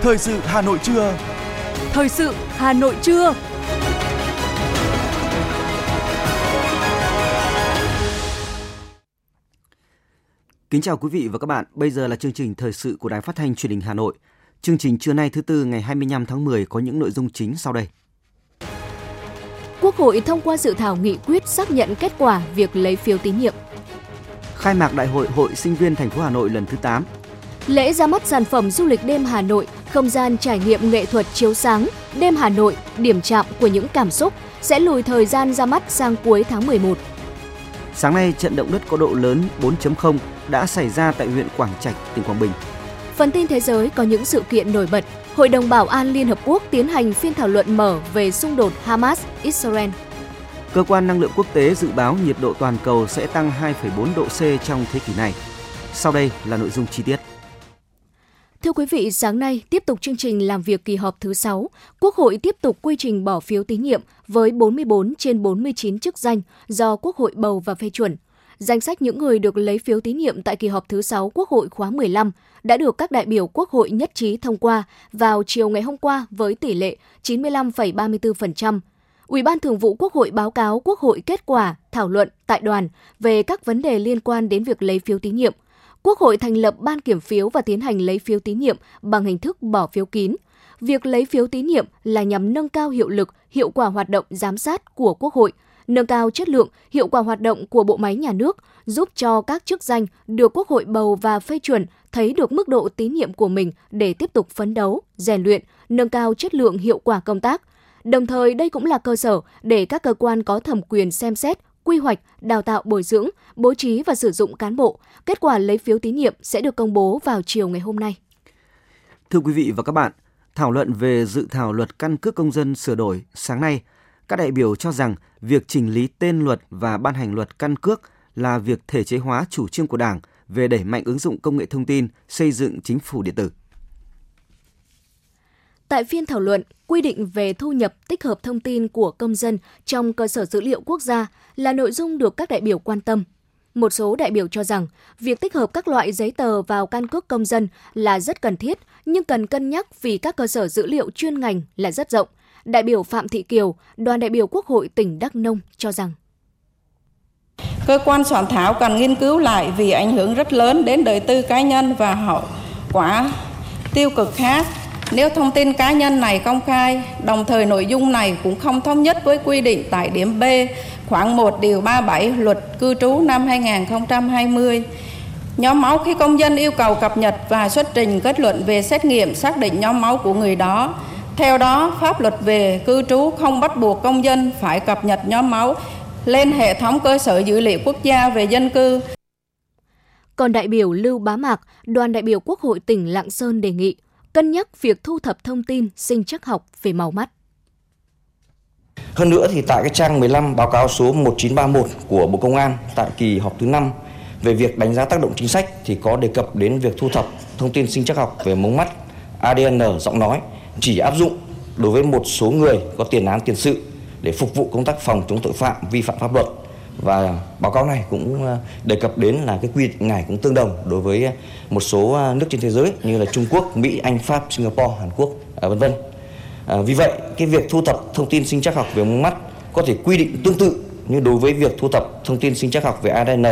Thời sự Hà Nội trưa. Thời sự Hà Nội trưa. Kính chào quý vị và các bạn. Bây giờ là chương trình thời sự của Đài Phát thanh Truyền hình Hà Nội. Chương trình trưa nay thứ tư ngày 25 tháng 10 có những nội dung chính sau đây. Quốc hội thông qua dự thảo nghị quyết xác nhận kết quả việc lấy phiếu tín nhiệm. Khai mạc Đại hội Hội Sinh viên thành phố Hà Nội lần thứ 8. Lễ ra mắt sản phẩm du lịch đêm Hà Nội, không gian trải nghiệm nghệ thuật chiếu sáng, đêm Hà Nội, điểm chạm của những cảm xúc sẽ lùi thời gian ra mắt sang cuối tháng 11. Sáng nay, trận động đất có độ lớn 4.0 đã xảy ra tại huyện Quảng Trạch, tỉnh Quảng Bình. Phần tin thế giới có những sự kiện nổi bật. Hội đồng Bảo an Liên Hợp Quốc tiến hành phiên thảo luận mở về xung đột Hamas-Israel. Cơ quan năng lượng quốc tế dự báo nhiệt độ toàn cầu sẽ tăng 2,4 độ C trong thế kỷ này. Sau đây là nội dung chi tiết. Thưa quý vị, sáng nay tiếp tục chương trình làm việc kỳ họp thứ 6, Quốc hội tiếp tục quy trình bỏ phiếu tín nhiệm với 44 trên 49 chức danh do Quốc hội bầu và phê chuẩn. Danh sách những người được lấy phiếu tín nhiệm tại kỳ họp thứ 6 Quốc hội khóa 15 đã được các đại biểu Quốc hội nhất trí thông qua vào chiều ngày hôm qua với tỷ lệ 95,34%. Ủy ban Thường vụ Quốc hội báo cáo Quốc hội kết quả thảo luận tại đoàn về các vấn đề liên quan đến việc lấy phiếu tín nhiệm. Quốc hội thành lập ban kiểm phiếu và tiến hành lấy phiếu tín nhiệm bằng hình thức bỏ phiếu kín. Việc lấy phiếu tín nhiệm là nhằm nâng cao hiệu lực, hiệu quả hoạt động giám sát của Quốc hội, nâng cao chất lượng, hiệu quả hoạt động của bộ máy nhà nước, giúp cho các chức danh được Quốc hội bầu và phê chuẩn thấy được mức độ tín nhiệm của mình để tiếp tục phấn đấu, rèn luyện, nâng cao chất lượng hiệu quả công tác. Đồng thời, đây cũng là cơ sở để các cơ quan có thẩm quyền xem xét, quy hoạch, đào tạo bồi dưỡng, bố trí và sử dụng cán bộ. Kết quả lấy phiếu tín nhiệm sẽ được công bố vào chiều ngày hôm nay. Thưa quý vị và các bạn, thảo luận về dự thảo luật căn cước công dân sửa đổi sáng nay, các đại biểu cho rằng việc chỉnh lý tên luật và ban hành luật căn cước là việc thể chế hóa chủ trương của Đảng về đẩy mạnh ứng dụng công nghệ thông tin, xây dựng chính phủ điện tử. Tại phiên thảo luận, quy định về thu nhập tích hợp thông tin của công dân trong cơ sở dữ liệu quốc gia là nội dung được các đại biểu quan tâm. Một số đại biểu cho rằng việc tích hợp các loại giấy tờ vào căn cước công dân là rất cần thiết, nhưng cần cân nhắc vì các cơ sở dữ liệu chuyên ngành là rất rộng. Đại biểu Phạm Thị Kiều, đoàn đại biểu Quốc hội tỉnh Đắk Nông cho rằng Cơ quan soạn thảo cần nghiên cứu lại vì ảnh hưởng rất lớn đến đời tư cá nhân và hậu quả tiêu cực khác nếu thông tin cá nhân này công khai, đồng thời nội dung này cũng không thống nhất với quy định tại điểm B khoảng 1 điều 37 luật cư trú năm 2020. Nhóm máu khi công dân yêu cầu cập nhật và xuất trình kết luận về xét nghiệm xác định nhóm máu của người đó. Theo đó, pháp luật về cư trú không bắt buộc công dân phải cập nhật nhóm máu lên hệ thống cơ sở dữ liệu quốc gia về dân cư. Còn đại biểu Lưu Bá Mạc, đoàn đại biểu Quốc hội tỉnh Lạng Sơn đề nghị cân nhắc việc thu thập thông tin sinh chắc học về màu mắt. Hơn nữa thì tại cái trang 15 báo cáo số 1931 của Bộ Công an tại kỳ họp thứ 5 về việc đánh giá tác động chính sách thì có đề cập đến việc thu thập thông tin sinh chắc học về mống mắt, ADN giọng nói chỉ áp dụng đối với một số người có tiền án tiền sự để phục vụ công tác phòng chống tội phạm vi phạm pháp luật và báo cáo này cũng ờ, đề cập đến là cái quy định này cũng tương đồng đối với ờ, một số ờ, nước trên thế giới như là Trung Quốc, Mỹ, Anh, Pháp, Singapore, Hàn Quốc, vân vân. À, vì vậy, cái việc thu thập thông tin sinh chắc học về mống mắt có thể quy định tương tự như đối với việc thu thập thông tin sinh chắc học về ADN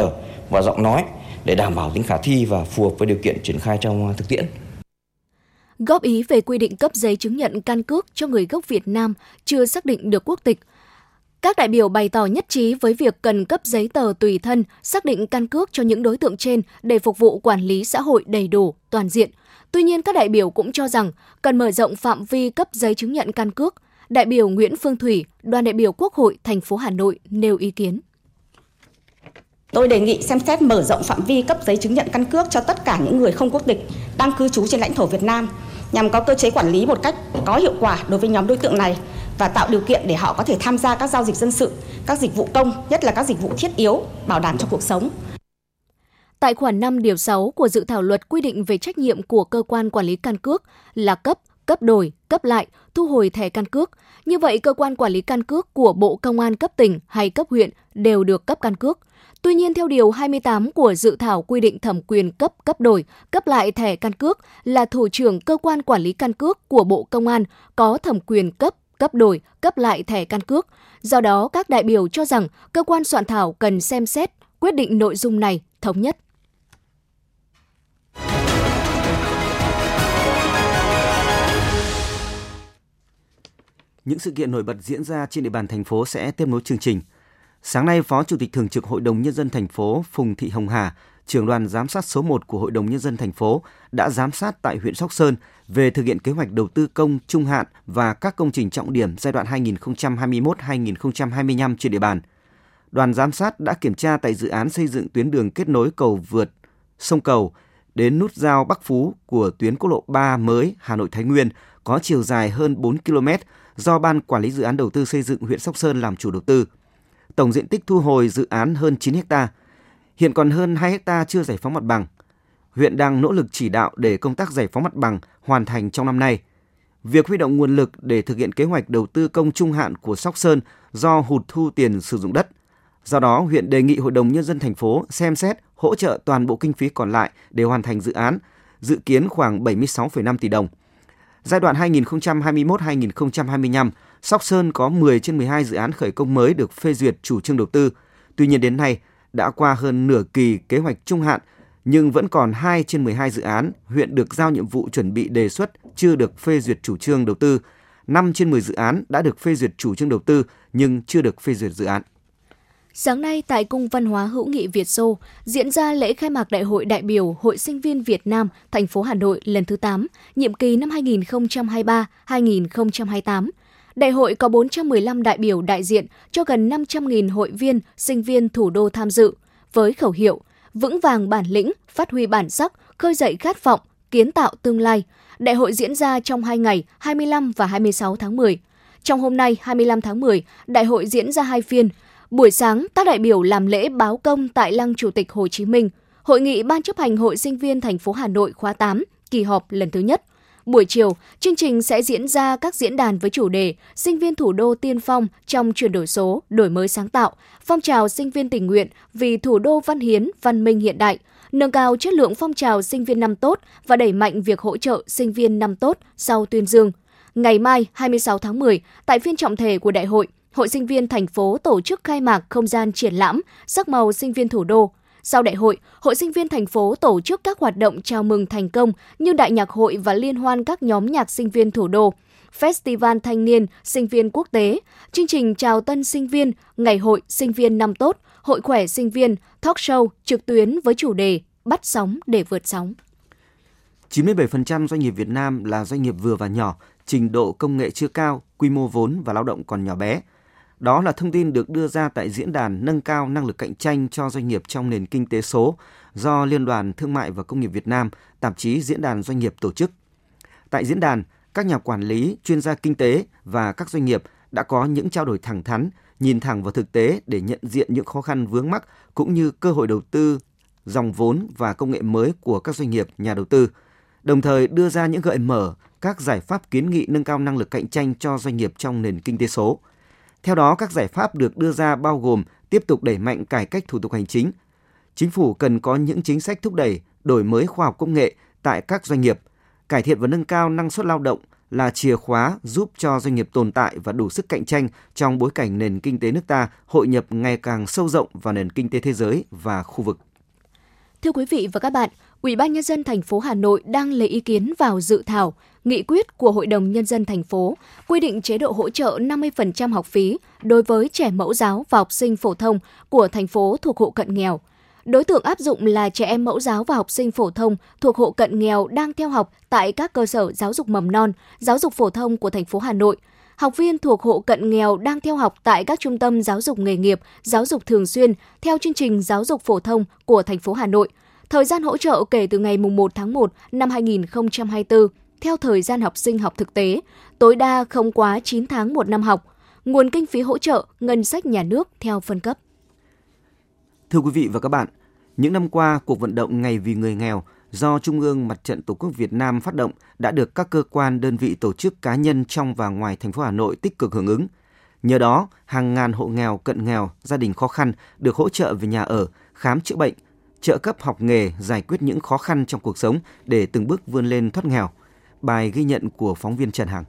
và giọng nói để đảm bảo tính khả thi và phù hợp với điều kiện triển khai trong thực tiễn. Góp ý về quy định cấp giấy chứng nhận căn cước cho người gốc Việt Nam chưa xác định được quốc tịch – các đại biểu bày tỏ nhất trí với việc cần cấp giấy tờ tùy thân, xác định căn cước cho những đối tượng trên để phục vụ quản lý xã hội đầy đủ, toàn diện. Tuy nhiên, các đại biểu cũng cho rằng cần mở rộng phạm vi cấp giấy chứng nhận căn cước. Đại biểu Nguyễn Phương Thủy, đoàn đại biểu Quốc hội thành phố Hà Nội nêu ý kiến. Tôi đề nghị xem xét mở rộng phạm vi cấp giấy chứng nhận căn cước cho tất cả những người không quốc tịch đang cư trú trên lãnh thổ Việt Nam nhằm có cơ chế quản lý một cách có hiệu quả đối với nhóm đối tượng này và tạo điều kiện để họ có thể tham gia các giao dịch dân sự, các dịch vụ công, nhất là các dịch vụ thiết yếu, bảo đảm cho cuộc sống. Tại khoản 5 điều 6 của dự thảo luật quy định về trách nhiệm của cơ quan quản lý căn cước là cấp, cấp đổi, cấp lại, thu hồi thẻ căn cước. Như vậy, cơ quan quản lý căn cước của Bộ Công an cấp tỉnh hay cấp huyện đều được cấp căn cước. Tuy nhiên, theo Điều 28 của dự thảo quy định thẩm quyền cấp, cấp đổi, cấp lại thẻ căn cước là Thủ trưởng Cơ quan Quản lý Căn cước của Bộ Công an có thẩm quyền cấp, cấp đổi, cấp lại thẻ căn cước. Do đó, các đại biểu cho rằng cơ quan soạn thảo cần xem xét, quyết định nội dung này thống nhất. Những sự kiện nổi bật diễn ra trên địa bàn thành phố sẽ tiếp nối chương trình. Sáng nay, Phó Chủ tịch Thường trực Hội đồng Nhân dân thành phố Phùng Thị Hồng Hà, trưởng đoàn giám sát số 1 của Hội đồng Nhân dân thành phố đã giám sát tại huyện Sóc Sơn về thực hiện kế hoạch đầu tư công trung hạn và các công trình trọng điểm giai đoạn 2021-2025 trên địa bàn. Đoàn giám sát đã kiểm tra tại dự án xây dựng tuyến đường kết nối cầu vượt sông Cầu đến nút giao Bắc Phú của tuyến quốc lộ 3 mới Hà Nội Thái Nguyên có chiều dài hơn 4 km do Ban Quản lý Dự án Đầu tư xây dựng huyện Sóc Sơn làm chủ đầu tư. Tổng diện tích thu hồi dự án hơn 9 ha. Hiện còn hơn 2 hecta chưa giải phóng mặt bằng. Huyện đang nỗ lực chỉ đạo để công tác giải phóng mặt bằng hoàn thành trong năm nay. Việc huy động nguồn lực để thực hiện kế hoạch đầu tư công trung hạn của Sóc Sơn do hụt thu tiền sử dụng đất. Do đó, huyện đề nghị Hội đồng Nhân dân thành phố xem xét hỗ trợ toàn bộ kinh phí còn lại để hoàn thành dự án, dự kiến khoảng 76,5 tỷ đồng. Giai đoạn 2021-2025, Sóc Sơn có 10 trên 12 dự án khởi công mới được phê duyệt chủ trương đầu tư. Tuy nhiên đến nay, đã qua hơn nửa kỳ kế hoạch trung hạn, nhưng vẫn còn 2 trên 12 dự án huyện được giao nhiệm vụ chuẩn bị đề xuất chưa được phê duyệt chủ trương đầu tư. 5 trên 10 dự án đã được phê duyệt chủ trương đầu tư nhưng chưa được phê duyệt dự án. Sáng nay tại Cung Văn hóa Hữu nghị Việt Xô diễn ra lễ khai mạc Đại hội đại biểu Hội sinh viên Việt Nam thành phố Hà Nội lần thứ 8, nhiệm kỳ năm 2023-2028. Đại hội có 415 đại biểu đại diện cho gần 500.000 hội viên, sinh viên thủ đô tham dự, với khẩu hiệu vững vàng bản lĩnh, phát huy bản sắc, khơi dậy khát vọng, kiến tạo tương lai. Đại hội diễn ra trong 2 ngày 25 và 26 tháng 10. Trong hôm nay 25 tháng 10, đại hội diễn ra hai phiên – Buổi sáng, các đại biểu làm lễ báo công tại Lăng Chủ tịch Hồ Chí Minh, Hội nghị Ban chấp hành Hội sinh viên thành phố Hà Nội khóa 8, kỳ họp lần thứ nhất. Buổi chiều, chương trình sẽ diễn ra các diễn đàn với chủ đề Sinh viên thủ đô tiên phong trong chuyển đổi số, đổi mới sáng tạo, phong trào sinh viên tình nguyện vì thủ đô văn hiến, văn minh hiện đại, nâng cao chất lượng phong trào sinh viên năm tốt và đẩy mạnh việc hỗ trợ sinh viên năm tốt sau tuyên dương. Ngày mai 26 tháng 10, tại phiên trọng thể của đại hội, Hội sinh viên thành phố tổ chức khai mạc không gian triển lãm sắc màu sinh viên thủ đô. Sau đại hội, Hội sinh viên thành phố tổ chức các hoạt động chào mừng thành công như đại nhạc hội và liên hoan các nhóm nhạc sinh viên thủ đô, Festival Thanh niên Sinh viên quốc tế, chương trình chào tân sinh viên, ngày hội sinh viên năm tốt, hội khỏe sinh viên, talk show trực tuyến với chủ đề Bắt sóng để vượt sóng. 97% doanh nghiệp Việt Nam là doanh nghiệp vừa và nhỏ, trình độ công nghệ chưa cao, quy mô vốn và lao động còn nhỏ bé – đó là thông tin được đưa ra tại diễn đàn nâng cao năng lực cạnh tranh cho doanh nghiệp trong nền kinh tế số do Liên đoàn Thương mại và Công nghiệp Việt Nam, tạp chí Diễn đàn Doanh nghiệp tổ chức. Tại diễn đàn, các nhà quản lý, chuyên gia kinh tế và các doanh nghiệp đã có những trao đổi thẳng thắn, nhìn thẳng vào thực tế để nhận diện những khó khăn vướng mắc cũng như cơ hội đầu tư, dòng vốn và công nghệ mới của các doanh nghiệp, nhà đầu tư, đồng thời đưa ra những gợi mở các giải pháp kiến nghị nâng cao năng lực cạnh tranh cho doanh nghiệp trong nền kinh tế số – theo đó, các giải pháp được đưa ra bao gồm tiếp tục đẩy mạnh cải cách thủ tục hành chính. Chính phủ cần có những chính sách thúc đẩy đổi mới khoa học công nghệ tại các doanh nghiệp, cải thiện và nâng cao năng suất lao động là chìa khóa giúp cho doanh nghiệp tồn tại và đủ sức cạnh tranh trong bối cảnh nền kinh tế nước ta hội nhập ngày càng sâu rộng vào nền kinh tế thế giới và khu vực. Thưa quý vị và các bạn, Ủy ban nhân dân thành phố Hà Nội đang lấy ý kiến vào dự thảo nghị quyết của Hội đồng nhân dân thành phố quy định chế độ hỗ trợ 50% học phí đối với trẻ mẫu giáo và học sinh phổ thông của thành phố thuộc hộ cận nghèo. Đối tượng áp dụng là trẻ em mẫu giáo và học sinh phổ thông thuộc hộ cận nghèo đang theo học tại các cơ sở giáo dục mầm non, giáo dục phổ thông của thành phố Hà Nội, học viên thuộc hộ cận nghèo đang theo học tại các trung tâm giáo dục nghề nghiệp, giáo dục thường xuyên theo chương trình giáo dục phổ thông của thành phố Hà Nội – Thời gian hỗ trợ kể từ ngày 1 tháng 1 năm 2024 theo thời gian học sinh học thực tế, tối đa không quá 9 tháng một năm học. Nguồn kinh phí hỗ trợ ngân sách nhà nước theo phân cấp. Thưa quý vị và các bạn, những năm qua, cuộc vận động Ngày vì người nghèo do Trung ương Mặt trận Tổ quốc Việt Nam phát động đã được các cơ quan, đơn vị, tổ chức cá nhân trong và ngoài thành phố Hà Nội tích cực hưởng ứng. Nhờ đó, hàng ngàn hộ nghèo, cận nghèo, gia đình khó khăn được hỗ trợ về nhà ở, khám chữa bệnh, trợ cấp học nghề, giải quyết những khó khăn trong cuộc sống để từng bước vươn lên thoát nghèo. Bài ghi nhận của phóng viên Trần Hằng.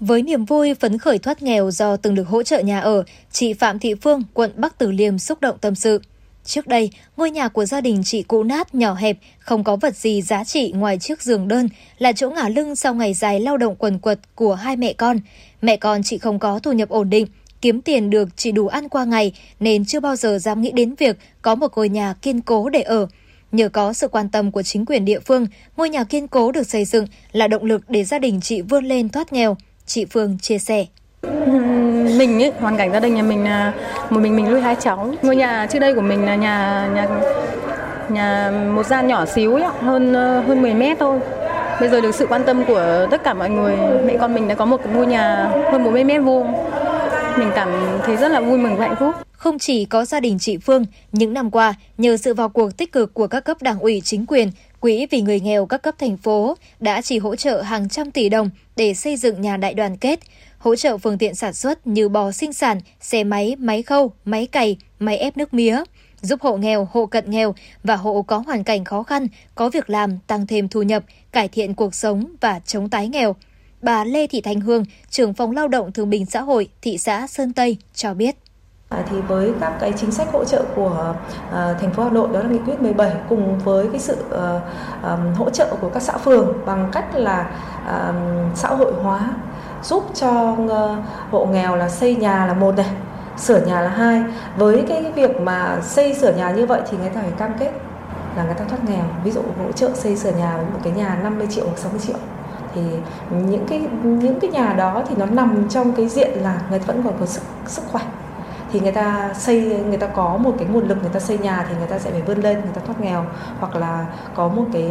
Với niềm vui phấn khởi thoát nghèo do từng được hỗ trợ nhà ở, chị Phạm Thị Phương, quận Bắc Từ Liêm xúc động tâm sự. Trước đây, ngôi nhà của gia đình chị cũ nát, nhỏ hẹp, không có vật gì giá trị ngoài chiếc giường đơn, là chỗ ngả lưng sau ngày dài lao động quần quật của hai mẹ con. Mẹ con chị không có thu nhập ổn định, kiếm tiền được chỉ đủ ăn qua ngày nên chưa bao giờ dám nghĩ đến việc có một ngôi nhà kiên cố để ở. Nhờ có sự quan tâm của chính quyền địa phương, ngôi nhà kiên cố được xây dựng là động lực để gia đình chị vươn lên thoát nghèo. Chị Phương chia sẻ. Mình ấy, hoàn cảnh gia đình nhà mình là một mình mình nuôi hai cháu. Ngôi nhà trước đây của mình là nhà nhà nhà một gian nhỏ xíu ấy, hơn ờ, hơn 10 mét thôi. Bây giờ được sự quan tâm của tất cả mọi người, mẹ con mình đã có một ngôi nhà hơn 40 mét vuông. Mình cảm thấy rất là vui mừng và hạnh phúc. Không chỉ có gia đình chị Phương, những năm qua, nhờ sự vào cuộc tích cực của các cấp đảng ủy chính quyền, Quỹ vì người nghèo các cấp thành phố đã chỉ hỗ trợ hàng trăm tỷ đồng để xây dựng nhà đại đoàn kết, hỗ trợ phương tiện sản xuất như bò sinh sản, xe máy, máy khâu, máy cày, máy ép nước mía, giúp hộ nghèo, hộ cận nghèo và hộ có hoàn cảnh khó khăn, có việc làm, tăng thêm thu nhập, cải thiện cuộc sống và chống tái nghèo. Bà Lê Thị Thanh Hương, trưởng phòng lao động thương bình xã hội thị xã Sơn Tây cho biết. À, thì với các cái chính sách hỗ trợ của uh, thành phố Hà Nội đó là nghị quyết 17 cùng với cái sự uh, um, hỗ trợ của các xã phường bằng cách là uh, xã hội hóa giúp cho uh, hộ nghèo là xây nhà là một này sửa nhà là hai. Với cái việc mà xây sửa nhà như vậy thì người ta phải cam kết là người ta thoát nghèo. Ví dụ hỗ trợ xây sửa nhà một cái nhà 50 triệu hoặc 60 triệu thì những cái những cái nhà đó thì nó nằm trong cái diện là người ta vẫn còn có sức sức khỏe thì người ta xây người ta có một cái nguồn lực người ta xây nhà thì người ta sẽ phải vươn lên người ta thoát nghèo hoặc là có một cái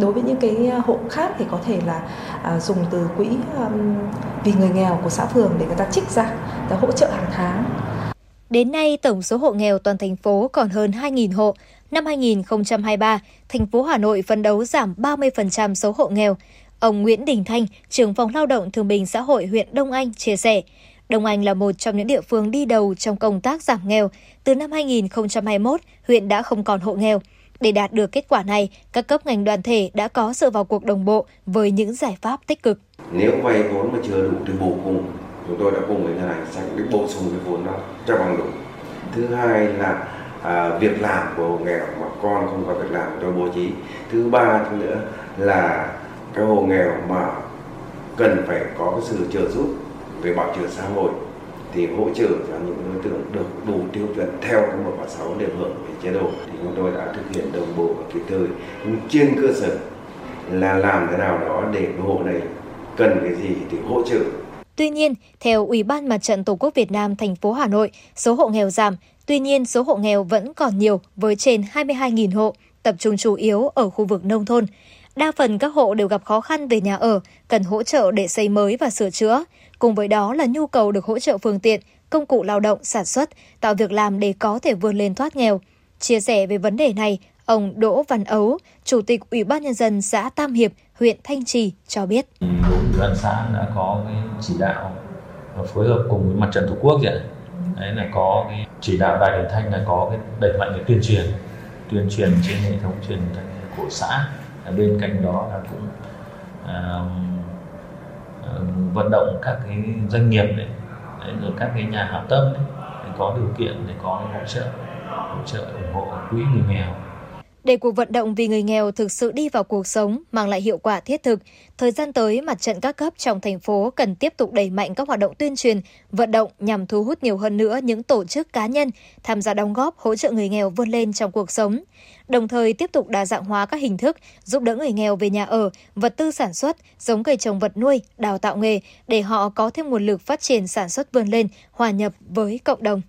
đối với những cái hộ khác thì có thể là à, dùng từ quỹ um, vì người nghèo của xã phường để người ta trích ra để hỗ trợ hàng tháng Đến nay, tổng số hộ nghèo toàn thành phố còn hơn 2.000 hộ. Năm 2023, thành phố Hà Nội phấn đấu giảm 30% số hộ nghèo. Ông Nguyễn Đình Thanh, trưởng phòng lao động thương bình xã hội huyện Đông Anh chia sẻ, Đông Anh là một trong những địa phương đi đầu trong công tác giảm nghèo. Từ năm 2021, huyện đã không còn hộ nghèo. Để đạt được kết quả này, các cấp ngành đoàn thể đã có sự vào cuộc đồng bộ với những giải pháp tích cực. Nếu vay vốn mà chưa đủ thì bổ cùng, chúng tôi đã cùng với ngân hàng sẽ bổ sung cái vốn đó cho bằng đủ. Thứ hai là à, việc làm của hộ nghèo mà con không có việc làm tôi bố trí. Thứ ba nữa là cái hộ nghèo mà cần phải có cái sự trợ giúp về bảo trợ xã hội thì hỗ trợ cho những đối tượng được đủ tiêu chuẩn theo cái một và sáu để hưởng về chế độ thì chúng tôi đã thực hiện đồng bộ và kịp thời. Nhưng trên cơ sở là làm thế nào đó để cái hộ này cần cái gì thì hỗ trợ. Tuy nhiên, theo Ủy ban Mặt trận Tổ quốc Việt Nam thành phố Hà Nội, số hộ nghèo giảm, tuy nhiên số hộ nghèo vẫn còn nhiều với trên 22.000 hộ, tập trung chủ yếu ở khu vực nông thôn. Đa phần các hộ đều gặp khó khăn về nhà ở, cần hỗ trợ để xây mới và sửa chữa. Cùng với đó là nhu cầu được hỗ trợ phương tiện, công cụ lao động, sản xuất, tạo việc làm để có thể vươn lên thoát nghèo. Chia sẻ về vấn đề này, ông Đỗ Văn Ấu, Chủ tịch Ủy ban Nhân dân xã Tam Hiệp, huyện Thanh Trì cho biết. Ủy ban xã đã có cái chỉ đạo phối hợp cùng với mặt trận tổ quốc vậy đấy là có cái chỉ đạo đài truyền thanh là có cái đẩy mạnh cái tuyên truyền tuyên truyền trên hệ thống truyền thanh của xã bên cạnh đó là cũng uh, vận động các cái doanh nghiệp đấy, đấy rồi các cái nhà hảo tâm đấy, để có điều kiện để có hỗ trợ hỗ trợ ủng hộ quỹ người nghèo để cuộc vận động vì người nghèo thực sự đi vào cuộc sống, mang lại hiệu quả thiết thực, thời gian tới mặt trận các cấp trong thành phố cần tiếp tục đẩy mạnh các hoạt động tuyên truyền, vận động nhằm thu hút nhiều hơn nữa những tổ chức cá nhân tham gia đóng góp hỗ trợ người nghèo vươn lên trong cuộc sống. Đồng thời tiếp tục đa dạng hóa các hình thức giúp đỡ người nghèo về nhà ở, vật tư sản xuất, giống cây trồng vật nuôi, đào tạo nghề để họ có thêm nguồn lực phát triển sản xuất vươn lên, hòa nhập với cộng đồng.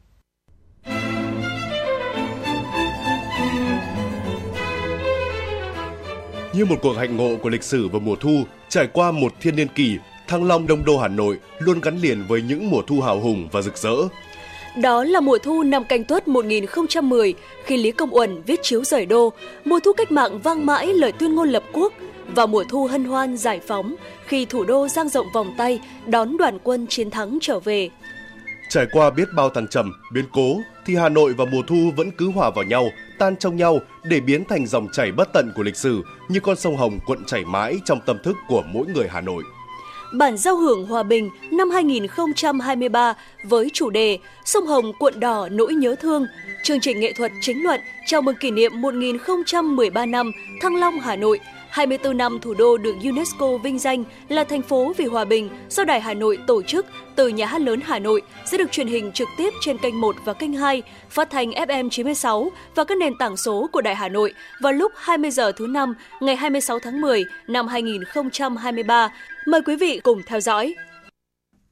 Như một cuộc hạnh ngộ của lịch sử vào mùa thu, trải qua một thiên niên kỷ, Thăng Long Đông Đô Hà Nội luôn gắn liền với những mùa thu hào hùng và rực rỡ. Đó là mùa thu năm canh tuất 1010, khi Lý Công Uẩn viết chiếu rời đô, mùa thu cách mạng vang mãi lời tuyên ngôn lập quốc, và mùa thu hân hoan giải phóng khi thủ đô giang rộng vòng tay đón đoàn quân chiến thắng trở về. Trải qua biết bao thăng trầm, biến cố, thì Hà Nội và mùa thu vẫn cứ hòa vào nhau, tan trong nhau để biến thành dòng chảy bất tận của lịch sử như con sông Hồng cuộn chảy mãi trong tâm thức của mỗi người Hà Nội. Bản giao hưởng Hòa Bình năm 2023 với chủ đề Sông Hồng cuộn đỏ nỗi nhớ thương, chương trình nghệ thuật chính luận chào mừng kỷ niệm 1013 năm Thăng Long Hà Nội – 24 năm thủ đô được UNESCO vinh danh là thành phố vì hòa bình do Đài Hà Nội tổ chức từ Nhà hát lớn Hà Nội sẽ được truyền hình trực tiếp trên kênh 1 và kênh 2, phát thanh FM 96 và các nền tảng số của Đài Hà Nội vào lúc 20 giờ thứ năm ngày 26 tháng 10 năm 2023. Mời quý vị cùng theo dõi.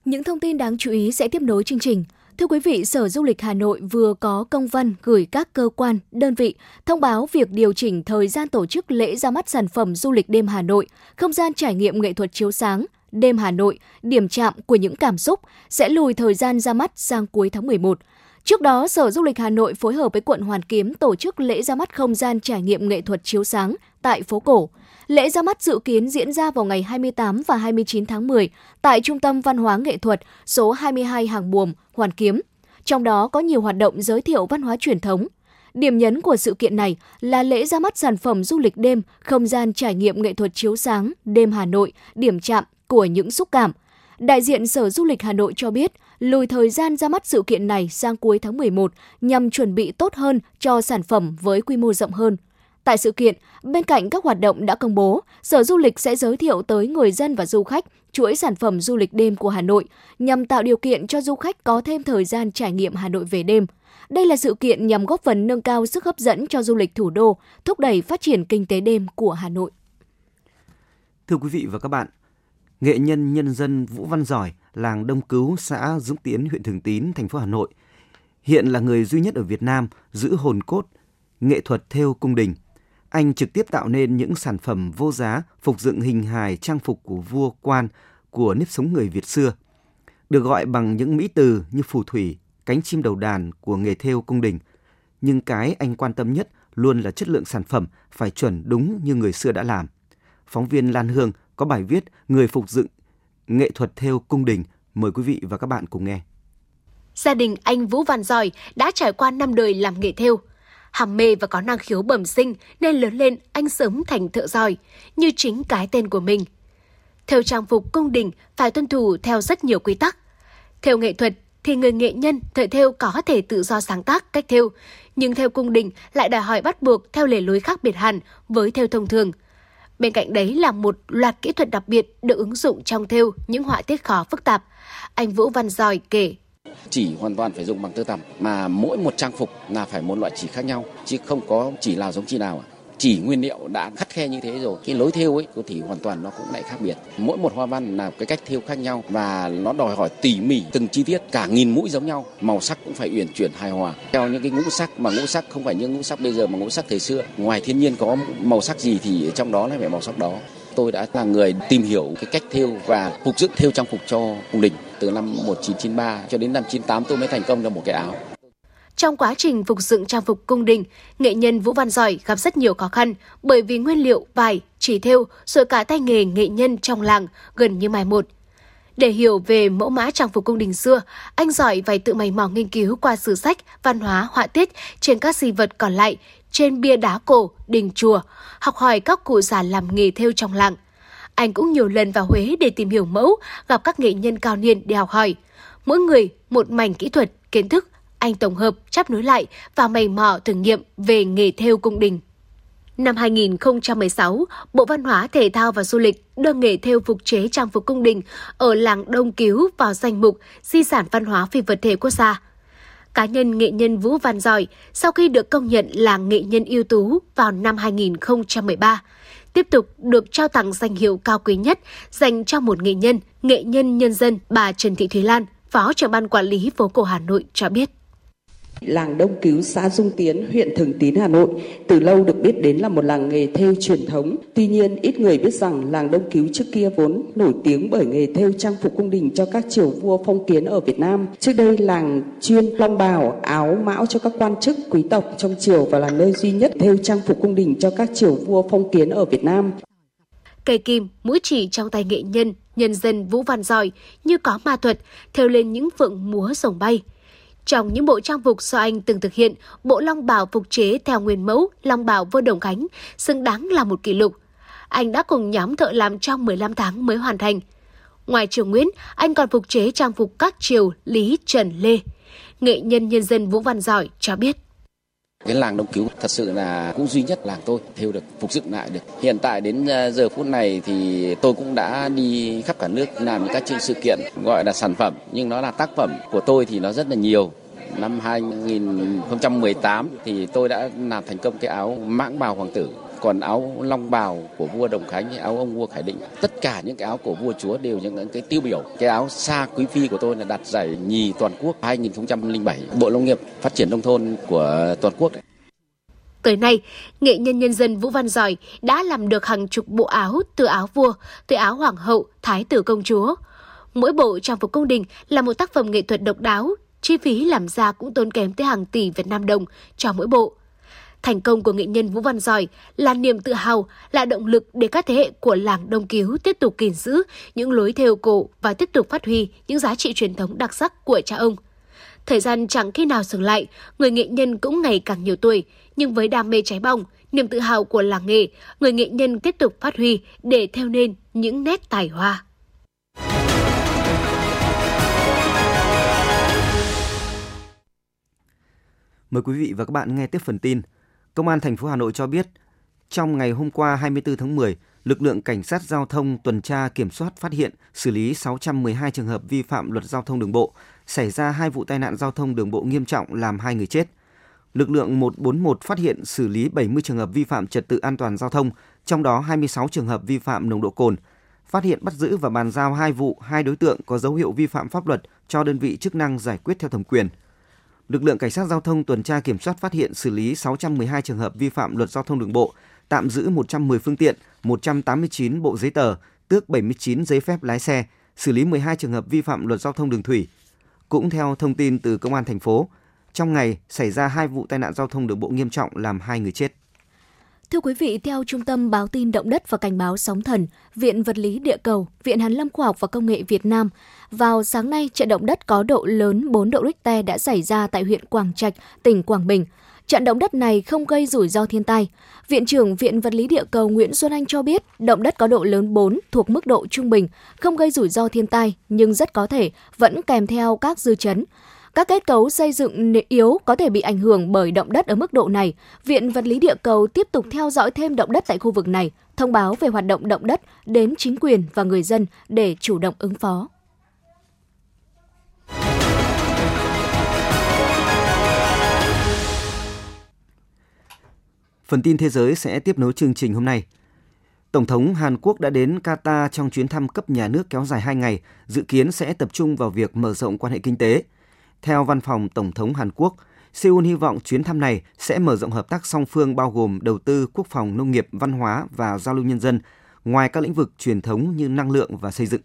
Những thông tin đáng chú ý sẽ tiếp nối chương trình. Thưa quý vị, Sở Du lịch Hà Nội vừa có công văn gửi các cơ quan, đơn vị thông báo việc điều chỉnh thời gian tổ chức lễ ra mắt sản phẩm du lịch đêm Hà Nội, không gian trải nghiệm nghệ thuật chiếu sáng, đêm Hà Nội, điểm chạm của những cảm xúc sẽ lùi thời gian ra mắt sang cuối tháng 11. Trước đó, Sở Du lịch Hà Nội phối hợp với quận Hoàn Kiếm tổ chức lễ ra mắt không gian trải nghiệm nghệ thuật chiếu sáng tại phố cổ. Lễ ra mắt dự kiến diễn ra vào ngày 28 và 29 tháng 10 tại Trung tâm Văn hóa Nghệ thuật số 22 Hàng Buồm, Hoàn Kiếm. Trong đó có nhiều hoạt động giới thiệu văn hóa truyền thống. Điểm nhấn của sự kiện này là lễ ra mắt sản phẩm du lịch đêm, không gian trải nghiệm nghệ thuật chiếu sáng, đêm Hà Nội, điểm chạm của những xúc cảm. Đại diện Sở Du lịch Hà Nội cho biết, lùi thời gian ra mắt sự kiện này sang cuối tháng 11 nhằm chuẩn bị tốt hơn cho sản phẩm với quy mô rộng hơn. Tại sự kiện, bên cạnh các hoạt động đã công bố, Sở Du lịch sẽ giới thiệu tới người dân và du khách chuỗi sản phẩm du lịch đêm của Hà Nội nhằm tạo điều kiện cho du khách có thêm thời gian trải nghiệm Hà Nội về đêm. Đây là sự kiện nhằm góp phần nâng cao sức hấp dẫn cho du lịch thủ đô, thúc đẩy phát triển kinh tế đêm của Hà Nội. Thưa quý vị và các bạn, nghệ nhân nhân dân Vũ Văn Giỏi, làng Đông Cứu, xã Dũng Tiến, huyện Thường Tín, thành phố Hà Nội, hiện là người duy nhất ở Việt Nam giữ hồn cốt nghệ thuật theo cung đình – anh trực tiếp tạo nên những sản phẩm vô giá phục dựng hình hài trang phục của vua quan của nếp sống người Việt xưa. Được gọi bằng những mỹ từ như phù thủy, cánh chim đầu đàn của nghề thêu cung đình. Nhưng cái anh quan tâm nhất luôn là chất lượng sản phẩm phải chuẩn đúng như người xưa đã làm. Phóng viên Lan Hương có bài viết Người phục dựng nghệ thuật thêu cung đình. Mời quý vị và các bạn cùng nghe. Gia đình anh Vũ Văn Giỏi đã trải qua năm đời làm nghề thêu ham mê và có năng khiếu bẩm sinh nên lớn lên anh sớm thành thợ giỏi, như chính cái tên của mình. Theo trang phục cung đình phải tuân thủ theo rất nhiều quy tắc. Theo nghệ thuật thì người nghệ nhân, thợ thêu có thể tự do sáng tác cách thêu, nhưng theo cung đình lại đòi hỏi bắt buộc theo lề lối khác biệt hẳn với thêu thông thường. Bên cạnh đấy là một loạt kỹ thuật đặc biệt được ứng dụng trong thêu những họa tiết khó phức tạp. Anh Vũ Văn Giỏi kể chỉ hoàn toàn phải dùng bằng tơ tằm, mà mỗi một trang phục là phải một loại chỉ khác nhau, chứ không có chỉ nào giống chỉ nào chỉ nguyên liệu đã khắt khe như thế rồi, cái lối thêu ấy, thì hoàn toàn nó cũng lại khác biệt. Mỗi một hoa văn là cái cách thêu khác nhau và nó đòi hỏi tỉ mỉ từng chi tiết, cả nghìn mũi giống nhau, màu sắc cũng phải uyển chuyển hài hòa. Theo những cái ngũ sắc mà ngũ sắc không phải những ngũ sắc bây giờ mà ngũ sắc thời xưa, ngoài thiên nhiên có màu sắc gì thì trong đó lại phải màu sắc đó tôi đã là người tìm hiểu cái cách thêu và phục dựng thêu trang phục cho cung đình từ năm 1993 cho đến năm 98 tôi mới thành công được một cái áo. Trong quá trình phục dựng trang phục cung đình, nghệ nhân Vũ Văn Giỏi gặp rất nhiều khó khăn bởi vì nguyên liệu vải, chỉ thêu rồi cả tay nghề nghệ nhân trong làng gần như mai một. Để hiểu về mẫu mã trang phục cung đình xưa, anh Giỏi phải tự mày mò nghiên cứu qua sử sách, văn hóa, họa tiết trên các di vật còn lại, trên bia đá cổ, đình chùa, học hỏi các cụ già làm nghề theo trong làng. Anh cũng nhiều lần vào Huế để tìm hiểu mẫu, gặp các nghệ nhân cao niên để học hỏi. Mỗi người một mảnh kỹ thuật, kiến thức, anh tổng hợp, chắp nối lại và mày mò thử nghiệm về nghề theo cung đình. Năm 2016, Bộ Văn hóa, Thể thao và Du lịch đưa nghề theo phục chế trang phục cung đình ở làng Đông Cứu vào danh mục Di sản văn hóa phi vật thể quốc gia. Cá nhân nghệ nhân Vũ Văn Giỏi sau khi được công nhận là nghệ nhân ưu tú vào năm 2013, tiếp tục được trao tặng danh hiệu cao quý nhất dành cho một nghệ nhân, nghệ nhân nhân dân bà Trần Thị Thúy Lan, Phó trưởng ban quản lý phố cổ Hà Nội cho biết. Làng Đông Cứu, xã Dung Tiến, huyện Thường Tín, Hà Nội từ lâu được biết đến là một làng nghề thêu truyền thống. Tuy nhiên, ít người biết rằng làng Đông Cứu trước kia vốn nổi tiếng bởi nghề thêu trang phục cung đình cho các triều vua phong kiến ở Việt Nam. Trước đây, làng chuyên long bào, áo mão cho các quan chức, quý tộc trong triều và là nơi duy nhất thêu trang phục cung đình cho các triều vua phong kiến ở Việt Nam. Cây kim, mũi chỉ trong tay nghệ nhân, nhân dân Vũ Văn Giỏi như có ma thuật, theo lên những phượng múa rồng bay. Trong những bộ trang phục do anh từng thực hiện, bộ long bào phục chế theo nguyên mẫu long bào vô đồng cánh xứng đáng là một kỷ lục. Anh đã cùng nhóm thợ làm trong 15 tháng mới hoàn thành. Ngoài Triều Nguyễn, anh còn phục chế trang phục các triều Lý, Trần, Lê. Nghệ nhân nhân dân Vũ Văn Giỏi cho biết. Cái làng Đông Cứu thật sự là cũng duy nhất làng tôi theo được, phục dựng lại được. Hiện tại đến ờ, giờ phút này thì tôi cũng đã đi khắp cả nước làm những các chương sự kiện gọi là sản phẩm, nhưng nó là tác phẩm của tôi thì nó rất là nhiều. Năm 2018 thì tôi đã làm thành công cái áo mãng bào hoàng tử còn áo long bào của vua Đồng Khánh, áo ông vua Khải Định, tất cả những cái áo của vua chúa đều những cái tiêu biểu. Cái áo xa quý phi của tôi là đạt giải nhì toàn quốc 2007, Bộ Nông nghiệp Phát triển nông thôn của toàn quốc. Tới nay, nghệ nhân nhân dân Vũ Văn Giỏi đã làm được hàng chục bộ áo từ áo vua, từ áo hoàng hậu, thái tử công chúa. Mỗi bộ trang phục cung đình là một tác phẩm nghệ thuật độc đáo, chi phí làm ra cũng tốn kém tới hàng tỷ Việt Nam đồng cho mỗi bộ. Thành công của nghệ nhân Vũ Văn Giỏi là niềm tự hào, là động lực để các thế hệ của làng Đông Cứu tiếp tục gìn giữ những lối theo cổ và tiếp tục phát huy những giá trị truyền thống đặc sắc của cha ông. Thời gian chẳng khi nào dừng lại, người nghệ nhân cũng ngày càng nhiều tuổi, nhưng với đam mê cháy bỏng, niềm tự hào của làng nghề, người nghệ nhân tiếp tục phát huy để theo nên những nét tài hoa. Mời quý vị và các bạn nghe tiếp phần tin. Công an thành phố Hà Nội cho biết, trong ngày hôm qua 24 tháng 10, lực lượng cảnh sát giao thông tuần tra kiểm soát phát hiện xử lý 612 trường hợp vi phạm luật giao thông đường bộ, xảy ra hai vụ tai nạn giao thông đường bộ nghiêm trọng làm hai người chết. Lực lượng 141 phát hiện xử lý 70 trường hợp vi phạm trật tự an toàn giao thông, trong đó 26 trường hợp vi phạm nồng độ cồn. Phát hiện bắt giữ và bàn giao hai vụ, hai đối tượng có dấu hiệu vi phạm pháp luật cho đơn vị chức năng giải quyết theo thẩm quyền – lực lượng cảnh sát giao thông tuần tra kiểm soát phát hiện xử lý 612 trường hợp vi phạm luật giao thông đường bộ, tạm giữ 110 phương tiện, 189 bộ giấy tờ, tước 79 giấy phép lái xe, xử lý 12 trường hợp vi phạm luật giao thông đường thủy. Cũng theo thông tin từ công an thành phố, trong ngày xảy ra hai vụ tai nạn giao thông đường bộ nghiêm trọng làm hai người chết. Thưa quý vị, theo Trung tâm Báo tin Động đất và Cảnh báo Sóng thần, Viện Vật lý Địa cầu, Viện Hàn lâm Khoa học và Công nghệ Việt Nam, vào sáng nay, trận động đất có độ lớn 4 độ Richter đã xảy ra tại huyện Quảng Trạch, tỉnh Quảng Bình. Trận động đất này không gây rủi ro thiên tai. Viện trưởng Viện Vật lý Địa cầu Nguyễn Xuân Anh cho biết, động đất có độ lớn 4 thuộc mức độ trung bình, không gây rủi ro thiên tai, nhưng rất có thể vẫn kèm theo các dư chấn. Các kết cấu xây dựng yếu có thể bị ảnh hưởng bởi động đất ở mức độ này. Viện Vật lý Địa cầu tiếp tục theo dõi thêm động đất tại khu vực này, thông báo về hoạt động động đất đến chính quyền và người dân để chủ động ứng phó. Phần tin thế giới sẽ tiếp nối chương trình hôm nay. Tổng thống Hàn Quốc đã đến Qatar trong chuyến thăm cấp nhà nước kéo dài 2 ngày, dự kiến sẽ tập trung vào việc mở rộng quan hệ kinh tế. Theo văn phòng Tổng thống Hàn Quốc, Seoul hy vọng chuyến thăm này sẽ mở rộng hợp tác song phương bao gồm đầu tư, quốc phòng, nông nghiệp, văn hóa và giao lưu nhân dân, ngoài các lĩnh vực truyền thống như năng lượng và xây dựng.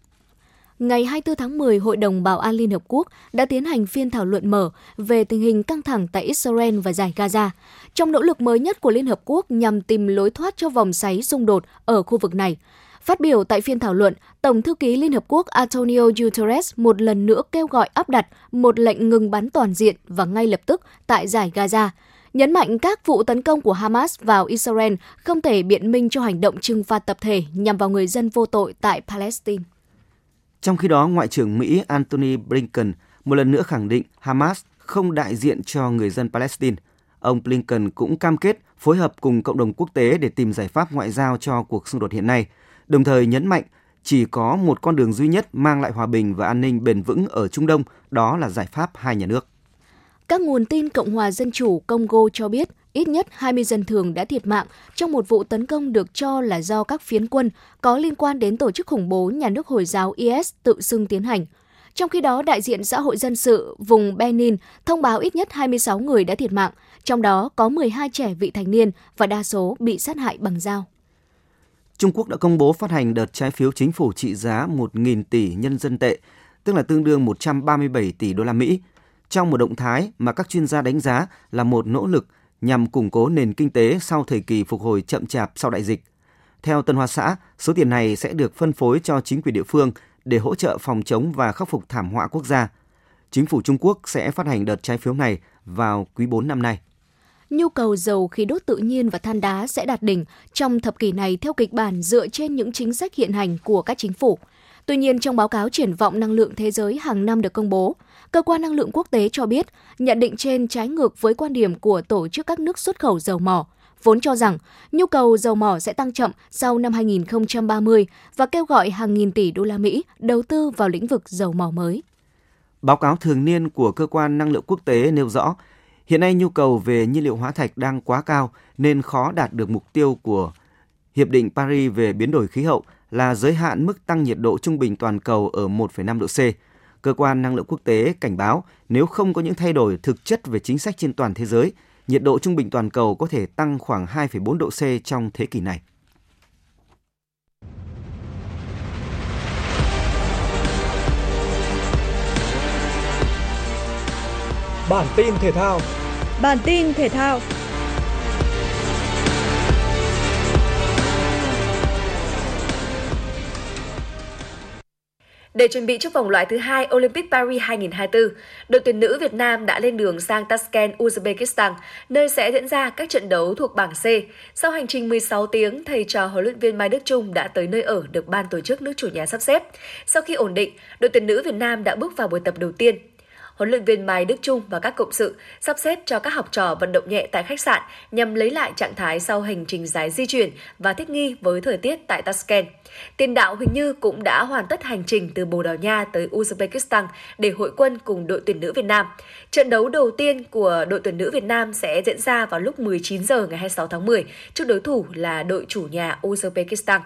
Ngày 24 tháng 10, Hội đồng Bảo an Liên Hợp Quốc đã tiến hành phiên thảo luận mở về tình hình căng thẳng tại Israel và giải Gaza, trong nỗ lực mới nhất của Liên Hợp Quốc nhằm tìm lối thoát cho vòng xoáy xung đột ở khu vực này. Phát biểu tại phiên thảo luận, Tổng thư ký Liên Hợp Quốc Antonio Guterres một lần nữa kêu gọi áp đặt một lệnh ngừng bắn toàn diện và ngay lập tức tại giải Gaza, nhấn mạnh các vụ tấn công của Hamas vào Israel không thể biện minh cho hành động trừng phạt tập thể nhằm vào người dân vô tội tại Palestine. Trong khi đó, Ngoại trưởng Mỹ Antony Blinken một lần nữa khẳng định Hamas không đại diện cho người dân Palestine. Ông Blinken cũng cam kết phối hợp cùng cộng đồng quốc tế để tìm giải pháp ngoại giao cho cuộc xung đột hiện nay, đồng thời nhấn mạnh chỉ có một con đường duy nhất mang lại hòa bình và an ninh bền vững ở Trung Đông, đó là giải pháp hai nhà nước. Các nguồn tin Cộng hòa Dân chủ Congo cho biết ít nhất 20 dân thường đã thiệt mạng trong một vụ tấn công được cho là do các phiến quân có liên quan đến tổ chức khủng bố nhà nước Hồi giáo IS tự xưng tiến hành. Trong khi đó, đại diện xã hội dân sự vùng Benin thông báo ít nhất 26 người đã thiệt mạng, trong đó có 12 trẻ vị thành niên và đa số bị sát hại bằng dao. Trung Quốc đã công bố phát hành đợt trái phiếu chính phủ trị giá 1.000 tỷ nhân dân tệ, tức là tương đương 137 tỷ đô la Mỹ, trong một động thái mà các chuyên gia đánh giá là một nỗ lực nhằm củng cố nền kinh tế sau thời kỳ phục hồi chậm chạp sau đại dịch. Theo Tân Hoa xã, số tiền này sẽ được phân phối cho chính quyền địa phương để hỗ trợ phòng chống và khắc phục thảm họa quốc gia. Chính phủ Trung Quốc sẽ phát hành đợt trái phiếu này vào quý 4 năm nay. Nhu cầu dầu khí đốt tự nhiên và than đá sẽ đạt đỉnh trong thập kỷ này theo kịch bản dựa trên những chính sách hiện hành của các chính phủ. Tuy nhiên, trong báo cáo triển vọng năng lượng thế giới hàng năm được công bố, Cơ quan Năng lượng Quốc tế cho biết nhận định trên trái ngược với quan điểm của Tổ chức các nước xuất khẩu dầu mỏ, vốn cho rằng nhu cầu dầu mỏ sẽ tăng chậm sau năm 2030 và kêu gọi hàng nghìn tỷ đô la Mỹ đầu tư vào lĩnh vực dầu mỏ mới. Báo cáo thường niên của Cơ quan Năng lượng Quốc tế nêu rõ, hiện nay nhu cầu về nhiên liệu hóa thạch đang quá cao nên khó đạt được mục tiêu của Hiệp định Paris về biến đổi khí hậu là giới hạn mức tăng nhiệt độ trung bình toàn cầu ở 1,5 độ C. Cơ quan Năng lượng Quốc tế cảnh báo nếu không có những thay đổi thực chất về chính sách trên toàn thế giới, nhiệt độ trung bình toàn cầu có thể tăng khoảng 2,4 độ C trong thế kỷ này. Bản tin thể thao Bản tin thể thao Để chuẩn bị cho vòng loại thứ hai Olympic Paris 2024, đội tuyển nữ Việt Nam đã lên đường sang Tashkent, Uzbekistan, nơi sẽ diễn ra các trận đấu thuộc bảng C. Sau hành trình 16 tiếng, thầy trò huấn luyện viên Mai Đức Trung đã tới nơi ở được ban tổ chức nước chủ nhà sắp xếp. Sau khi ổn định, đội tuyển nữ Việt Nam đã bước vào buổi tập đầu tiên huấn luyện viên Mai Đức Trung và các cộng sự sắp xếp cho các học trò vận động nhẹ tại khách sạn nhằm lấy lại trạng thái sau hành trình dài di chuyển và thích nghi với thời tiết tại Tashkent. Tiền đạo Huỳnh Như cũng đã hoàn tất hành trình từ Bồ Đào Nha tới Uzbekistan để hội quân cùng đội tuyển nữ Việt Nam. Trận đấu đầu tiên của đội tuyển nữ Việt Nam sẽ diễn ra vào lúc 19 giờ ngày 26 tháng 10 trước đối thủ là đội chủ nhà Uzbekistan.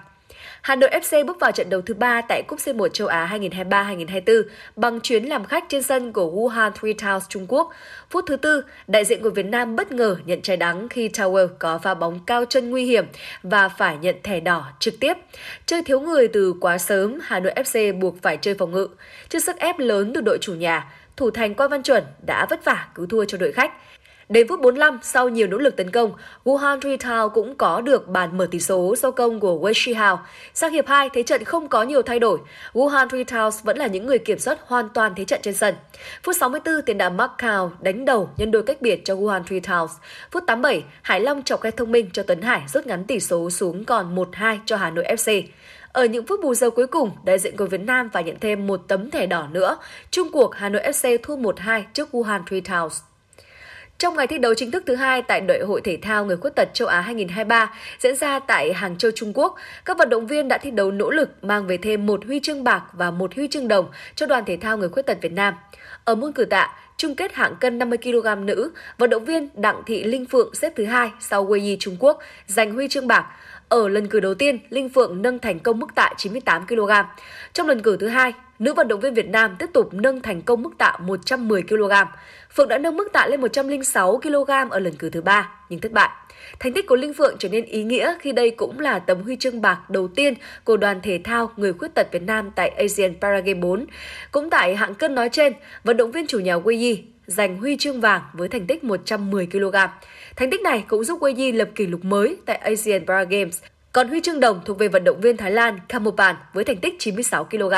Hà Nội FC bước vào trận đấu thứ ba tại Cúp C1 châu Á 2023-2024 bằng chuyến làm khách trên sân của Wuhan Three Towns Trung Quốc. Phút thứ tư, đại diện của Việt Nam bất ngờ nhận trái đắng khi Tower có pha bóng cao chân nguy hiểm và phải nhận thẻ đỏ trực tiếp. Chơi thiếu người từ quá sớm, Hà Nội FC buộc phải chơi phòng ngự. Trước sức ép lớn từ đội chủ nhà, thủ thành Quang Văn Chuẩn đã vất vả cứu thua cho đội khách. Đến phút 45, sau nhiều nỗ lực tấn công, Wuhan Retail cũng có được bàn mở tỷ số do công của Wei Shihao. Sang hiệp 2, thế trận không có nhiều thay đổi. Wuhan Retail vẫn là những người kiểm soát hoàn toàn thế trận trên sân. Phút 64, tiền đạo Mark Cao đánh đầu nhân đôi cách biệt cho Wuhan Retail. Phút 87, Hải Long chọc khe thông minh cho Tuấn Hải rút ngắn tỷ số xuống còn 1-2 cho Hà Nội FC. Ở những phút bù giờ cuối cùng, đại diện của Việt Nam phải nhận thêm một tấm thẻ đỏ nữa. Trung cuộc Hà Nội FC thua 1-2 trước Wuhan Three Towns. Trong ngày thi đấu chính thức thứ hai tại Đội hội thể thao người khuyết tật châu Á 2023 diễn ra tại Hàng Châu, Trung Quốc, các vận động viên đã thi đấu nỗ lực mang về thêm một huy chương bạc và một huy chương đồng cho đoàn thể thao người khuyết tật Việt Nam. Ở môn cử tạ, chung kết hạng cân 50 kg nữ, vận động viên Đặng Thị Linh Phượng xếp thứ hai sau Wei Yi Trung Quốc giành huy chương bạc. Ở lần cử đầu tiên, Linh Phượng nâng thành công mức tạ 98 kg. Trong lần cử thứ hai, nữ vận động viên Việt Nam tiếp tục nâng thành công mức tạ 110 kg. Phượng đã nâng mức tạ lên 106 kg ở lần cử thứ ba nhưng thất bại. Thành tích của Linh Phượng trở nên ý nghĩa khi đây cũng là tấm huy chương bạc đầu tiên của đoàn thể thao người khuyết tật Việt Nam tại Asian Paragame 4. Cũng tại hạng cân nói trên, vận động viên chủ nhà Wei Yi giành huy chương vàng với thành tích 110 kg. Thành tích này cũng giúp Wei Yi lập kỷ lục mới tại Asian Para Games. Còn huy chương đồng thuộc về vận động viên Thái Lan Kamopan với thành tích 96 kg.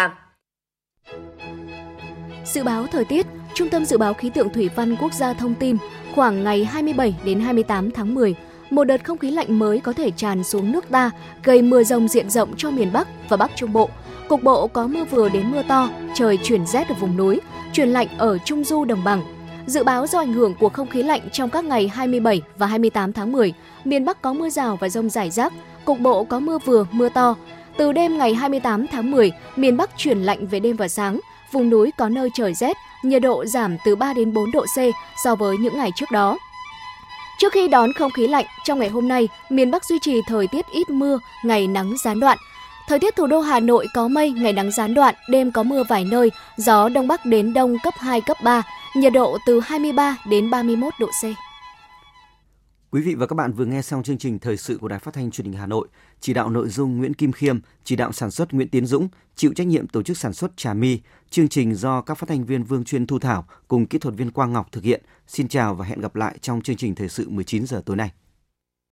Dự báo thời tiết, Trung tâm Dự báo Khí tượng Thủy văn Quốc gia thông tin khoảng ngày 27 đến 28 tháng 10, một đợt không khí lạnh mới có thể tràn xuống nước ta, gây mưa rông diện rộng cho miền Bắc và Bắc Trung Bộ. Cục bộ có mưa vừa đến mưa to, trời chuyển rét ở vùng núi, chuyển lạnh ở Trung Du đồng bằng. Dự báo do ảnh hưởng của không khí lạnh trong các ngày 27 và 28 tháng 10, miền Bắc có mưa rào và rông rải rác, cục bộ có mưa vừa, mưa to. Từ đêm ngày 28 tháng 10, miền Bắc chuyển lạnh về đêm và sáng, vùng núi có nơi trời rét, nhiệt độ giảm từ 3 đến 4 độ C so với những ngày trước đó. Trước khi đón không khí lạnh, trong ngày hôm nay, miền Bắc duy trì thời tiết ít mưa, ngày nắng gián đoạn. Thời tiết thủ đô Hà Nội có mây, ngày nắng gián đoạn, đêm có mưa vài nơi, gió đông bắc đến đông cấp 2, cấp 3, nhiệt độ từ 23 đến 31 độ C. Quý vị và các bạn vừa nghe xong chương trình thời sự của Đài Phát thanh Truyền hình Hà Nội. Chỉ đạo nội dung Nguyễn Kim Khiêm, chỉ đạo sản xuất Nguyễn Tiến Dũng, chịu trách nhiệm tổ chức sản xuất Trà My. Chương trình do các phát thanh viên Vương Chuyên Thu Thảo cùng kỹ thuật viên Quang Ngọc thực hiện. Xin chào và hẹn gặp lại trong chương trình thời sự 19 giờ tối nay.